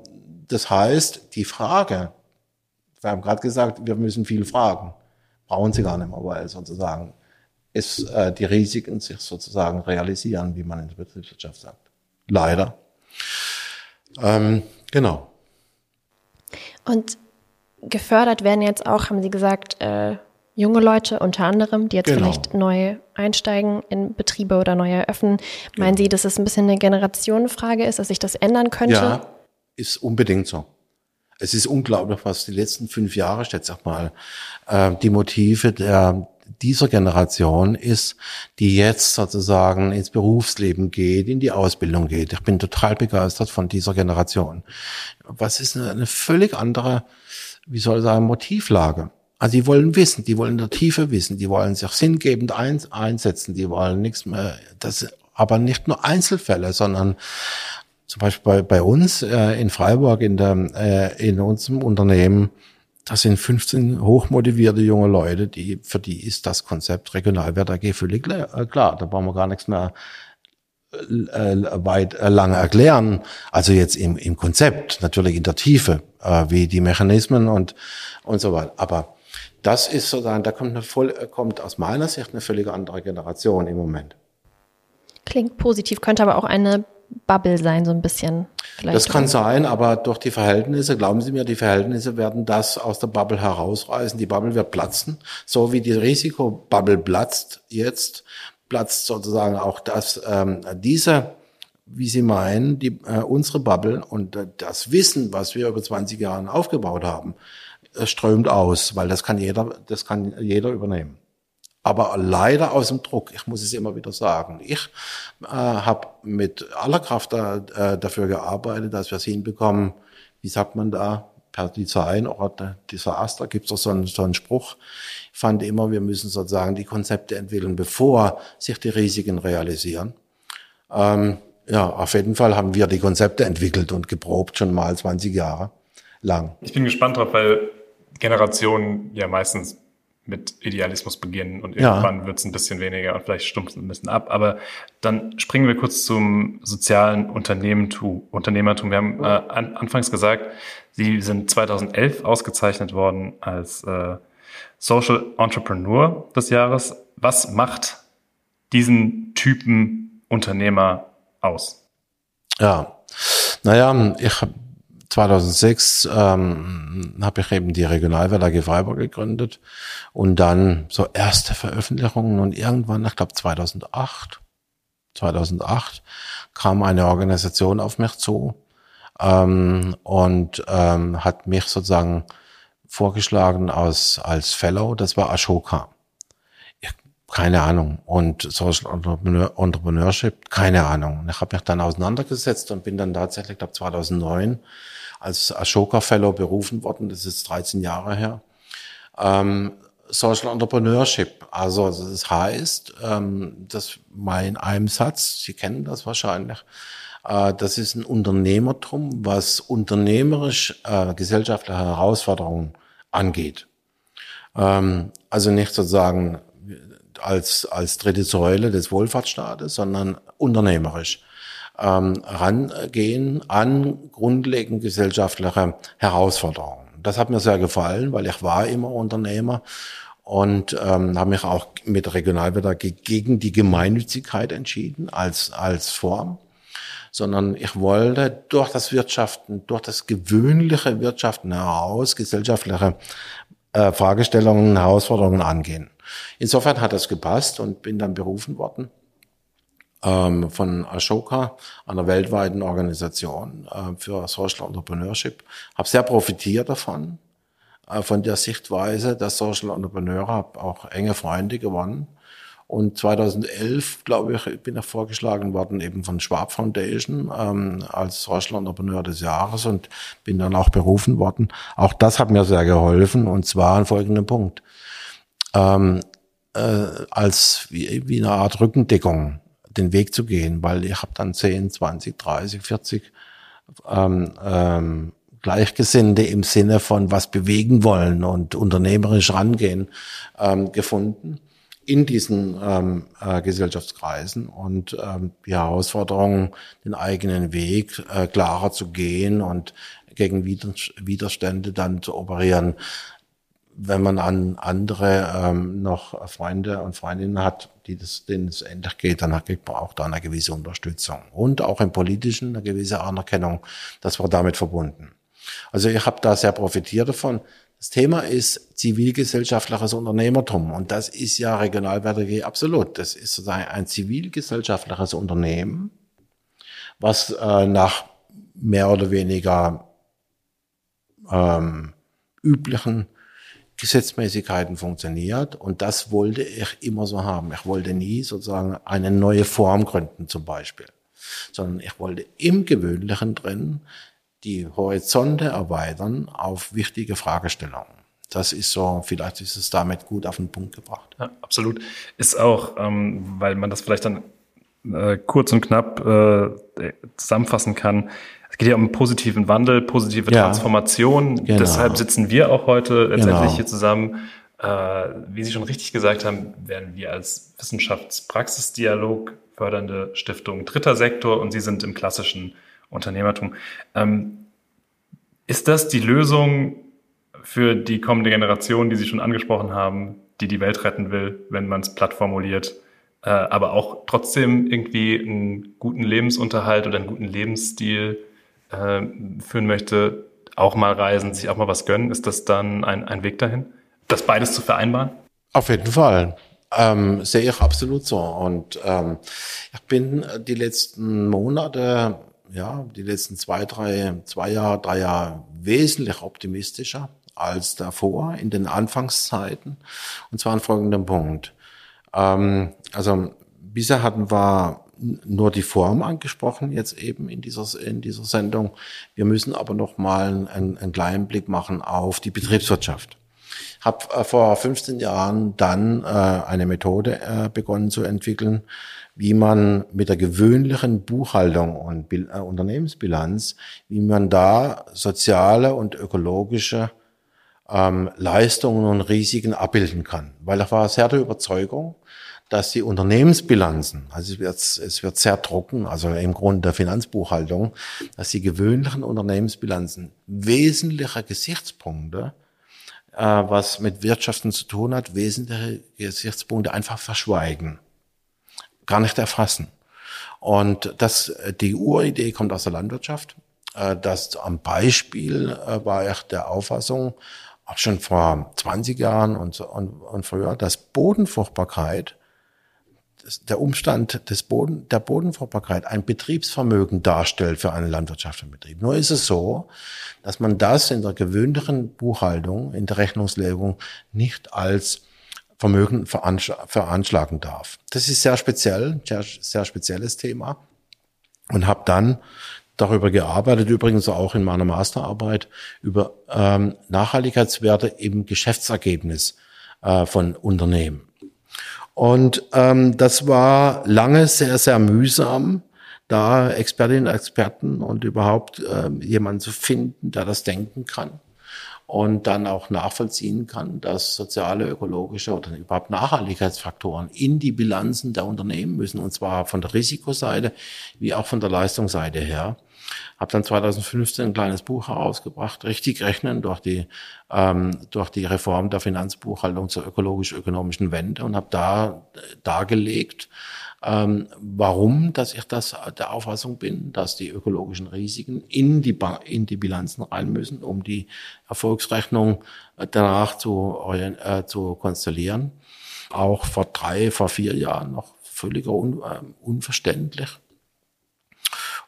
das heißt, die Frage, wir haben gerade gesagt, wir müssen viel fragen. Brauchen sie gar nicht mehr, weil sozusagen es äh, die Risiken sich sozusagen realisieren, wie man in der Betriebswirtschaft sagt. Leider. Ähm, genau. Und gefördert werden jetzt auch, haben Sie gesagt, äh, junge Leute unter anderem, die jetzt genau. vielleicht neu einsteigen in Betriebe oder neu eröffnen. Meinen genau. Sie, dass es ein bisschen eine Generationenfrage ist, dass sich das ändern könnte? Ja, ist unbedingt so. Es ist unglaublich, was die letzten fünf Jahre, ich sag mal, äh, die Motive der dieser Generation ist, die jetzt sozusagen ins Berufsleben geht, in die Ausbildung geht. Ich bin total begeistert von dieser Generation. Was ist eine, eine völlig andere, wie soll ich sagen, Motivlage? Also die wollen wissen, die wollen in der Tiefe wissen, die wollen sich sinngebend ein, einsetzen, die wollen nichts mehr, das, aber nicht nur Einzelfälle, sondern zum Beispiel bei, bei uns äh, in Freiburg in, der, äh, in unserem Unternehmen, das sind 15 hochmotivierte junge Leute, die, für die ist das Konzept Regionalwert AG völlig äh, klar. Da brauchen wir gar nichts mehr äh, weit äh, lang erklären. Also jetzt im, im Konzept, natürlich in der Tiefe, äh, wie die Mechanismen und, und so weiter. Aber das ist sozusagen, da kommt, eine voll, kommt aus meiner Sicht eine völlig andere Generation im Moment. Klingt positiv, könnte aber auch eine Bubble sein, so ein bisschen. Das kann sein, aber durch die Verhältnisse, glauben Sie mir, die Verhältnisse werden das aus der Bubble herausreißen. Die Bubble wird platzen. So wie die Risikobubble platzt jetzt, platzt sozusagen auch das, ähm, diese, wie Sie meinen, die, äh, unsere Bubble und äh, das Wissen, was wir über 20 Jahre aufgebaut haben, äh, strömt aus, weil das kann jeder, das kann jeder übernehmen aber leider aus dem Druck. Ich muss es immer wieder sagen. Ich äh, habe mit aller Kraft da, äh, dafür gearbeitet, dass wir es hinbekommen, wie sagt man da, per Design oder Desaster gibt es doch so einen, so einen Spruch. Ich fand immer, wir müssen sozusagen die Konzepte entwickeln, bevor sich die Risiken realisieren. Ähm, ja, auf jeden Fall haben wir die Konzepte entwickelt und geprobt, schon mal 20 Jahre lang. Ich bin gespannt drauf, weil Generationen ja meistens mit Idealismus beginnen und irgendwann ja. wird es ein bisschen weniger und vielleicht stumpft es ein bisschen ab. Aber dann springen wir kurz zum sozialen Unternehmertum. Unternehmertum. Wir haben äh, an, anfangs gesagt, Sie sind 2011 ausgezeichnet worden als äh, Social Entrepreneur des Jahres. Was macht diesen Typen Unternehmer aus? Ja, naja, ich habe 2006 ähm, habe ich eben die Regionalwelle AG Freiburg gegründet und dann so erste Veröffentlichungen und irgendwann, ich glaube 2008, 2008 kam eine Organisation auf mich zu ähm, und ähm, hat mich sozusagen vorgeschlagen als als Fellow. Das war Ashoka. Keine Ahnung. Und Social Entrepreneur, Entrepreneurship, keine Ahnung. Und ich habe mich dann auseinandergesetzt und bin dann tatsächlich, glaube 2009 als Ashoka Fellow berufen worden. Das ist 13 Jahre her. Ähm, Social Entrepreneurship. Also das heißt, ähm, dass mein einem Satz, Sie kennen das wahrscheinlich, Äh, das ist ein Unternehmertum, was unternehmerisch äh, gesellschaftliche Herausforderungen angeht. Ähm, also nicht sozusagen als, als dritte Säule des Wohlfahrtsstaates, sondern unternehmerisch ähm, rangehen an grundlegend gesellschaftliche Herausforderungen. Das hat mir sehr gefallen, weil ich war immer Unternehmer und ähm, habe mich auch mit Regionalwetter gegen die Gemeinnützigkeit entschieden als, als Form, sondern ich wollte durch das Wirtschaften, durch das gewöhnliche Wirtschaften heraus gesellschaftliche äh, Fragestellungen, Herausforderungen angehen. Insofern hat das gepasst und bin dann berufen worden ähm, von Ashoka, einer weltweiten Organisation äh, für Social Entrepreneurship. Habe sehr profitiert davon, äh, von der Sichtweise der Social Entrepreneur, habe auch enge Freunde gewonnen. Und 2011, glaube ich, bin ich vorgeschlagen worden eben von Schwab Foundation ähm, als Social Entrepreneur des Jahres und bin dann auch berufen worden. Auch das hat mir sehr geholfen und zwar an folgendem Punkt. Ähm, äh, als wie, wie eine Art Rückendeckung den Weg zu gehen, weil ich habe dann 10, 20, 30, 40 ähm, ähm, Gleichgesinnte im Sinne von was bewegen wollen und unternehmerisch rangehen ähm, gefunden in diesen ähm, äh, Gesellschaftskreisen. Und ähm, die Herausforderung, den eigenen Weg äh, klarer zu gehen und gegen Widerstände dann zu operieren, wenn man an andere ähm, noch Freunde und Freundinnen hat, die das, denen es ähnlich geht, dann kriegt man auch da eine gewisse Unterstützung und auch im Politischen eine gewisse Anerkennung. Das war damit verbunden. Also ich habe da sehr profitiert davon. Das Thema ist zivilgesellschaftliches Unternehmertum und das ist ja Regionalwerte absolut. Das ist sozusagen ein zivilgesellschaftliches Unternehmen, was äh, nach mehr oder weniger ähm, üblichen Gesetzmäßigkeiten funktioniert und das wollte ich immer so haben. Ich wollte nie sozusagen eine neue Form gründen zum Beispiel, sondern ich wollte im Gewöhnlichen drin die Horizonte erweitern auf wichtige Fragestellungen. Das ist so, vielleicht ist es damit gut auf den Punkt gebracht. Ja, absolut. Ist auch, ähm, weil man das vielleicht dann äh, kurz und knapp äh, zusammenfassen kann, geht ja um einen positiven Wandel, positive ja, Transformation. Genau. Deshalb sitzen wir auch heute letztendlich genau. hier zusammen. Äh, wie Sie schon richtig gesagt haben, werden wir als Wissenschaftspraxisdialog fördernde Stiftung dritter Sektor und Sie sind im klassischen Unternehmertum. Ähm, ist das die Lösung für die kommende Generation, die Sie schon angesprochen haben, die die Welt retten will, wenn man es platt formuliert? Äh, aber auch trotzdem irgendwie einen guten Lebensunterhalt oder einen guten Lebensstil äh, führen möchte, auch mal reisen, sich auch mal was gönnen, ist das dann ein, ein Weg dahin, das beides zu vereinbaren? Auf jeden Fall. Ähm, sehe ich absolut so. Und ähm, ich bin die letzten Monate, ja, die letzten zwei, drei, zwei Jahre, drei Jahre wesentlich optimistischer als davor in den Anfangszeiten. Und zwar an folgendem Punkt. Ähm, also bisher hatten wir nur die Form angesprochen, jetzt eben in dieser, in dieser Sendung. Wir müssen aber noch mal einen, einen kleinen Blick machen auf die Betriebswirtschaft. Habe äh, vor 15 Jahren dann äh, eine Methode äh, begonnen zu entwickeln, wie man mit der gewöhnlichen Buchhaltung und äh, Unternehmensbilanz, wie man da soziale und ökologische ähm, Leistungen und Risiken abbilden kann. Weil ich war sehr der Überzeugung, dass die Unternehmensbilanzen, also es wird, es wird sehr trocken, also im Grunde der Finanzbuchhaltung, dass die gewöhnlichen Unternehmensbilanzen wesentliche Gesichtspunkte, äh, was mit Wirtschaften zu tun hat, wesentliche Gesichtspunkte einfach verschweigen, gar nicht erfassen. Und das, die Uridee kommt aus der Landwirtschaft. Äh, das am Beispiel äh, war ich der Auffassung, auch schon vor 20 Jahren und, und, und früher, dass Bodenfruchtbarkeit der Umstand des Boden, der Bodenfruchtbarkeit ein Betriebsvermögen darstellt für einen landwirtschaftlichen Betrieb. Nur ist es so, dass man das in der gewöhnlichen Buchhaltung, in der Rechnungslegung nicht als Vermögen veranschlagen darf. Das ist sehr speziell, sehr, sehr spezielles Thema und habe dann darüber gearbeitet, übrigens auch in meiner Masterarbeit über ähm, Nachhaltigkeitswerte im Geschäftsergebnis äh, von Unternehmen. Und ähm, das war lange sehr, sehr mühsam, da Expertinnen und Experten und überhaupt äh, jemanden zu finden, der das denken kann und dann auch nachvollziehen kann, dass soziale, ökologische oder überhaupt Nachhaltigkeitsfaktoren in die Bilanzen der Unternehmen müssen, und zwar von der Risikoseite wie auch von der Leistungsseite her. Habe dann 2015 ein kleines Buch herausgebracht, richtig rechnen durch die ähm, durch die Reform der Finanzbuchhaltung zur ökologisch-ökonomischen Wende und habe da dargelegt, ähm, warum, dass ich das der Auffassung bin, dass die ökologischen Risiken in die, ba in die Bilanzen rein müssen, um die Erfolgsrechnung äh, danach zu, äh, zu konstellieren. Auch vor drei, vor vier Jahren noch völliger un äh, unverständlich.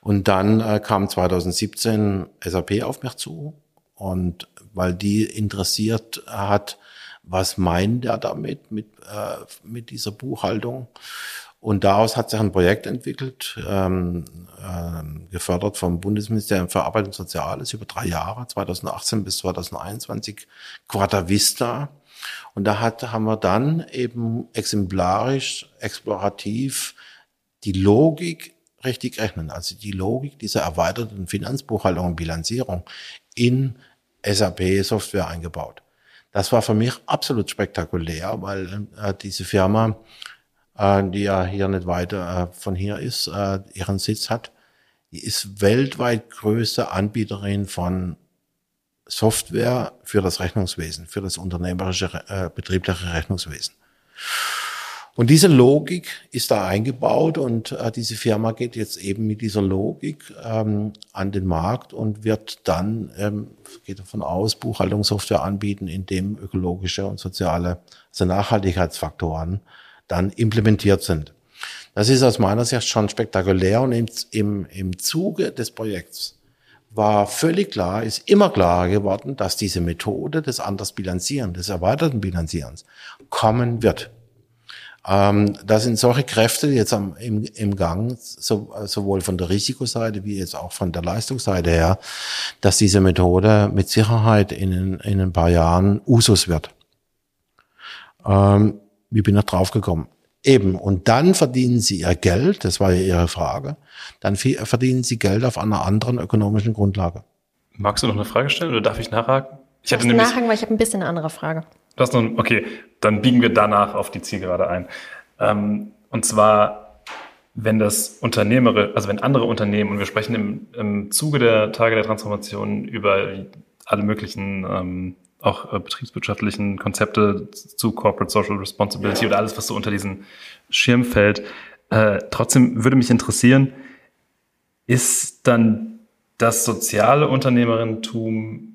Und dann äh, kam 2017 SAP auf mich zu und weil die interessiert hat, was meint er damit, mit, äh, mit dieser Buchhaltung. Und daraus hat sich ein Projekt entwickelt, ähm, äh, gefördert vom Bundesministerium für Arbeit und Soziales über drei Jahre, 2018 bis 2021, Quadavista. Und da hat, haben wir dann eben exemplarisch, explorativ die Logik richtig rechnen, also die Logik dieser erweiterten Finanzbuchhaltung und Bilanzierung in SAP-Software eingebaut. Das war für mich absolut spektakulär, weil äh, diese Firma äh, die ja hier nicht weiter äh, von hier ist, äh, ihren Sitz hat. Die ist weltweit größte Anbieterin von Software für das Rechnungswesen, für das unternehmerische, äh, betriebliche Rechnungswesen. Und diese Logik ist da eingebaut und äh, diese Firma geht jetzt eben mit dieser Logik ähm, an den Markt und wird dann, ähm, geht davon aus, Buchhaltungssoftware anbieten, in dem ökologische und soziale, also Nachhaltigkeitsfaktoren dann implementiert sind. Das ist aus meiner Sicht schon spektakulär und im, im, im Zuge des Projekts war völlig klar, ist immer klarer geworden, dass diese Methode des anders Bilanzieren, des erweiterten Bilanzierens kommen wird. Ähm, da sind solche Kräfte jetzt am, im, im Gang, so, sowohl von der Risikoseite wie jetzt auch von der Leistungsseite her, dass diese Methode mit Sicherheit in, in ein paar Jahren Usus wird. Ähm, wie bin ich drauf gekommen? Eben, und dann verdienen sie ihr Geld, das war ja Ihre Frage, dann verdienen sie Geld auf einer anderen ökonomischen Grundlage. Magst du noch eine Frage stellen oder darf ich nachhaken? Ich hatte nämlich, nachhaken, weil ich habe ein bisschen eine andere Frage. Hast noch, okay, dann biegen wir danach auf die Zielgerade ein. Ähm, und zwar, wenn das Unternehmere, also wenn andere Unternehmen, und wir sprechen im, im Zuge der Tage der Transformation über alle möglichen ähm, auch äh, betriebswirtschaftlichen Konzepte zu Corporate Social Responsibility oder alles, was so unter diesen Schirm fällt. Äh, trotzdem würde mich interessieren, ist dann das soziale Unternehmerinnentum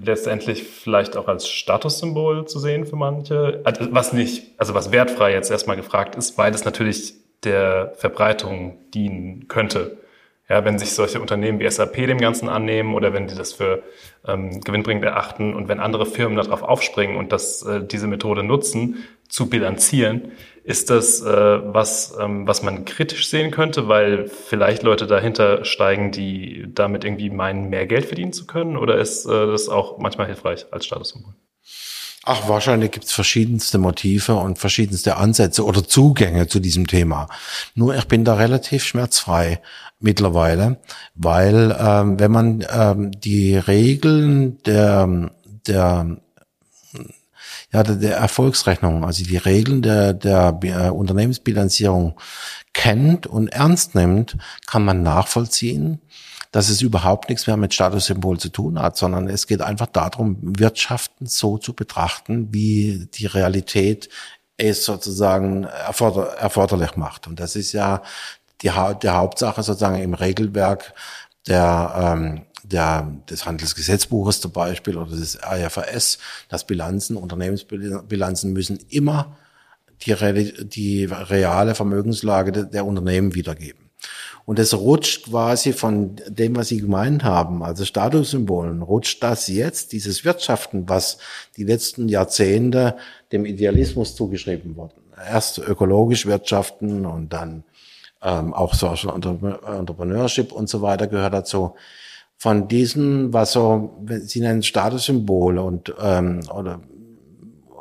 letztendlich vielleicht auch als Statussymbol zu sehen für manche? Also was nicht, also was wertfrei jetzt erstmal gefragt ist, weil es natürlich der Verbreitung dienen könnte. Ja, wenn sich solche Unternehmen wie SAP dem Ganzen annehmen oder wenn die das für ähm, gewinnbringend erachten und wenn andere Firmen darauf aufspringen und das, äh, diese Methode nutzen, zu bilanzieren, ist das äh, was, ähm, was man kritisch sehen könnte, weil vielleicht Leute dahinter steigen, die damit irgendwie meinen, mehr Geld verdienen zu können? Oder ist äh, das auch manchmal hilfreich als Statussymbol? Ach, wahrscheinlich gibt's verschiedenste Motive und verschiedenste Ansätze oder Zugänge zu diesem Thema. Nur ich bin da relativ schmerzfrei mittlerweile, weil ähm, wenn man ähm, die Regeln der der ja, der, Erfolgsrechnung, also die Regeln der, der äh, Unternehmensbilanzierung kennt und ernst nimmt, kann man nachvollziehen, dass es überhaupt nichts mehr mit Statussymbol zu tun hat, sondern es geht einfach darum, Wirtschaften so zu betrachten, wie die Realität es sozusagen erforder erforderlich macht. Und das ist ja die, der Hauptsache sozusagen im Regelwerk der, ähm, der, des Handelsgesetzbuches zum Beispiel oder des IFRS, dass Bilanzen, Unternehmensbilanzen müssen immer die, die reale Vermögenslage der, der Unternehmen wiedergeben. Und es rutscht quasi von dem, was Sie gemeint haben, also Statussymbolen, rutscht das jetzt, dieses Wirtschaften, was die letzten Jahrzehnte dem Idealismus zugeschrieben wurde. Erst ökologisch wirtschaften und dann ähm, auch Social Entrepreneurship und so weiter gehört dazu. Von diesen, was so, Sie nennen Statussymbole und ähm, oder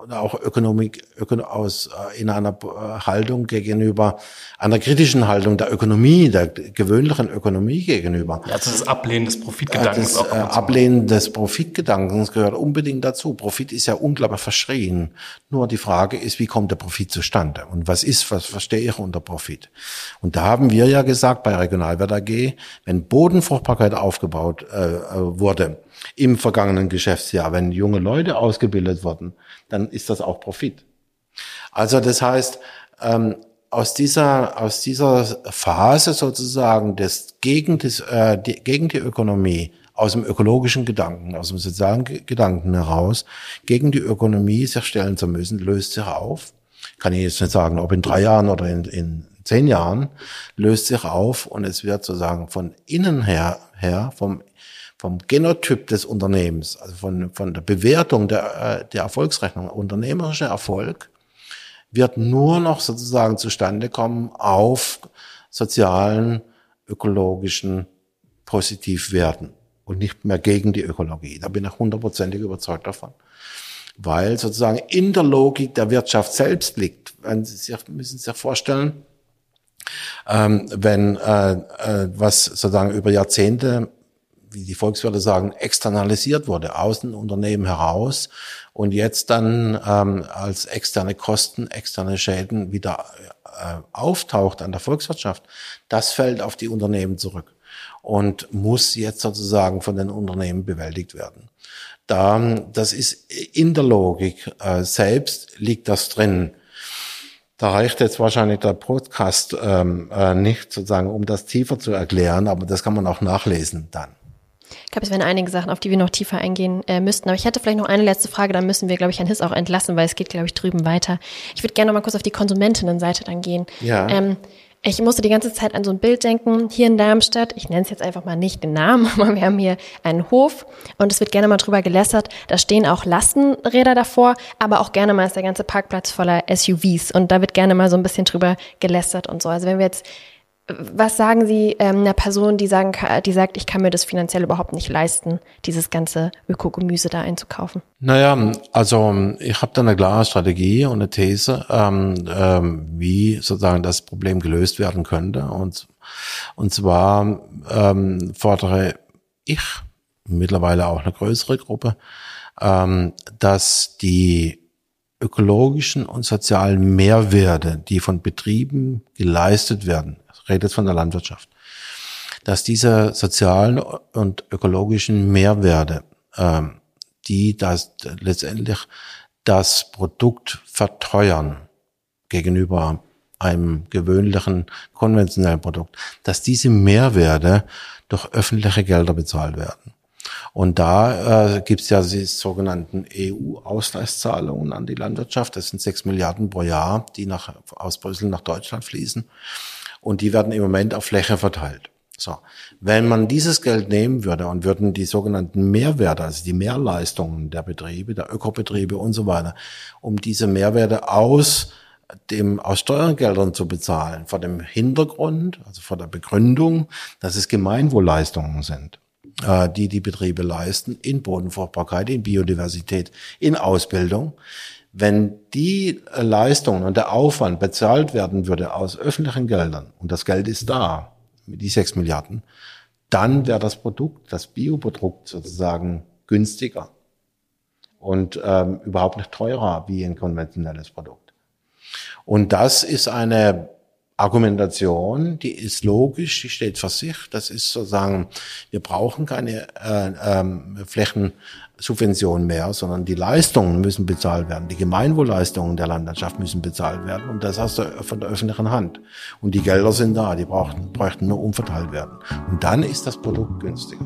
auch Ökonomik, aus, äh, in einer äh, Haltung gegenüber, einer kritischen Haltung der Ökonomie, der gewöhnlichen Ökonomie gegenüber. Ja, also das Ablehnen des Profitgedankens. Das äh, Ablehnen des Profitgedankens gehört unbedingt dazu. Profit ist ja unglaublich verschrien. Nur die Frage ist, wie kommt der Profit zustande? Und was ist, was verstehe ich unter Profit? Und da haben wir ja gesagt bei Regionalwert AG, wenn Bodenfruchtbarkeit aufgebaut äh, wurde, im vergangenen Geschäftsjahr. Wenn junge Leute ausgebildet wurden, dann ist das auch Profit. Also das heißt, ähm, aus dieser, aus dieser Phase sozusagen des gegen, des, äh, die, gegen die Ökonomie, aus dem ökologischen Gedanken, aus dem sozialen Gedanken heraus, gegen die Ökonomie sich stellen zu müssen, löst sich auf. Kann ich jetzt nicht sagen, ob in drei Jahren oder in, in zehn Jahren, löst sich auf und es wird sozusagen von innen her, her vom vom Genotyp des Unternehmens, also von, von der Bewertung der, äh, der Erfolgsrechnung, unternehmerischer Erfolg, wird nur noch sozusagen zustande kommen auf sozialen, ökologischen Positivwerten und nicht mehr gegen die Ökologie. Da bin ich hundertprozentig überzeugt davon. Weil sozusagen in der Logik der Wirtschaft selbst liegt. Wenn Sie sich, müssen Sie sich vorstellen, ähm, wenn äh, äh, was sozusagen über Jahrzehnte wie die Volkswirte sagen, externalisiert wurde, aus dem Unternehmen heraus und jetzt dann ähm, als externe Kosten, externe Schäden wieder äh, auftaucht an der Volkswirtschaft, das fällt auf die Unternehmen zurück und muss jetzt sozusagen von den Unternehmen bewältigt werden. Da, das ist in der Logik äh, selbst liegt das drin. Da reicht jetzt wahrscheinlich der Podcast ähm, äh, nicht sozusagen, um das tiefer zu erklären, aber das kann man auch nachlesen dann. Ich glaube, es wären einige Sachen, auf die wir noch tiefer eingehen äh, müssten. Aber ich hätte vielleicht noch eine letzte Frage, dann müssen wir, glaube ich, Herrn Hiss auch entlassen, weil es geht, glaube ich, drüben weiter. Ich würde gerne noch mal kurz auf die Konsumentinnenseite dann gehen. Ja. Ähm, ich musste die ganze Zeit an so ein Bild denken, hier in Darmstadt, ich nenne es jetzt einfach mal nicht den Namen, aber wir haben hier einen Hof und es wird gerne mal drüber gelästert, da stehen auch Lastenräder davor, aber auch gerne mal ist der ganze Parkplatz voller SUVs und da wird gerne mal so ein bisschen drüber gelästert und so. Also wenn wir jetzt was sagen Sie ähm, einer Person, die sagen, die sagt, ich kann mir das finanziell überhaupt nicht leisten, dieses ganze Ökogemüse da einzukaufen? Naja, also ich habe da eine klare Strategie und eine These, ähm, ähm, wie sozusagen das Problem gelöst werden könnte. Und, und zwar ähm, fordere ich mittlerweile auch eine größere Gruppe, ähm, dass die ökologischen und sozialen Mehrwerte, die von Betrieben geleistet werden, redet von der Landwirtschaft, dass diese sozialen und ökologischen Mehrwerte, ähm, die das letztendlich das Produkt verteuern gegenüber einem gewöhnlichen konventionellen Produkt, dass diese Mehrwerte durch öffentliche Gelder bezahlt werden. Und da äh, gibt es ja die sogenannten EU-Ausgleichszahlungen an die Landwirtschaft. Das sind sechs Milliarden pro Jahr, die nach, aus Brüssel nach Deutschland fließen und die werden im Moment auf Fläche verteilt. So. Wenn man dieses Geld nehmen würde und würden die sogenannten Mehrwerte, also die Mehrleistungen der Betriebe, der Ökobetriebe und so weiter, um diese Mehrwerte aus dem, aus Steuergeldern zu bezahlen, vor dem Hintergrund, also vor der Begründung, dass es Gemeinwohlleistungen sind, äh, die die Betriebe leisten in Bodenfruchtbarkeit, in Biodiversität, in Ausbildung, wenn die äh, Leistungen und der Aufwand bezahlt werden würde aus öffentlichen Geldern und das Geld ist da, die sechs Milliarden, dann wäre das Produkt, das Bioprodukt sozusagen günstiger und ähm, überhaupt nicht teurer wie ein konventionelles Produkt. Und das ist eine Argumentation, die ist logisch, die steht für sich. Das ist sozusagen, wir brauchen keine äh, ähm, Flächensubvention mehr, sondern die Leistungen müssen bezahlt werden. Die Gemeinwohlleistungen der Landwirtschaft müssen bezahlt werden und das aus der, von der öffentlichen Hand. Und die Gelder sind da, die brauchten, bräuchten nur umverteilt werden. Und dann ist das Produkt günstiger.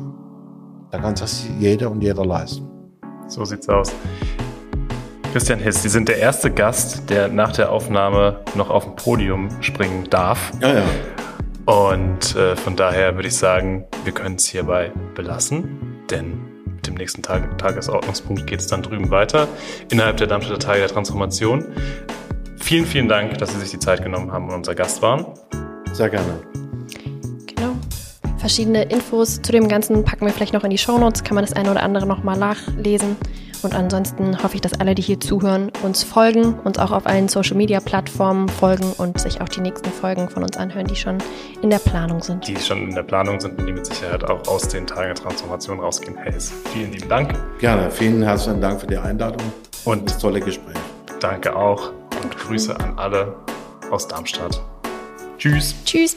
Da kann sich jeder und jeder leisten. So sieht's aus. Christian Hiss, Sie sind der erste Gast, der nach der Aufnahme noch auf dem Podium springen darf. Ja, ja. Und äh, von daher würde ich sagen, wir können es hierbei belassen, denn mit dem nächsten Tag Tagesordnungspunkt geht es dann drüben weiter innerhalb der Darmstädter Tage der Transformation. Vielen, vielen Dank, dass Sie sich die Zeit genommen haben und unser Gast waren. Sehr gerne. Genau. Verschiedene Infos zu dem Ganzen packen wir vielleicht noch in die Shownotes, kann man das eine oder andere nochmal nachlesen. Und ansonsten hoffe ich, dass alle, die hier zuhören, uns folgen, uns auch auf allen Social-Media-Plattformen folgen und sich auch die nächsten Folgen von uns anhören, die schon in der Planung sind. Die schon in der Planung sind und die mit Sicherheit auch aus den Tagen der Transformation rausgehen. Hey, vielen lieben Dank. Gerne, vielen herzlichen Dank für die Einladung und das tolle Gespräch. Danke auch und Grüße an alle aus Darmstadt. Tschüss. Tschüss.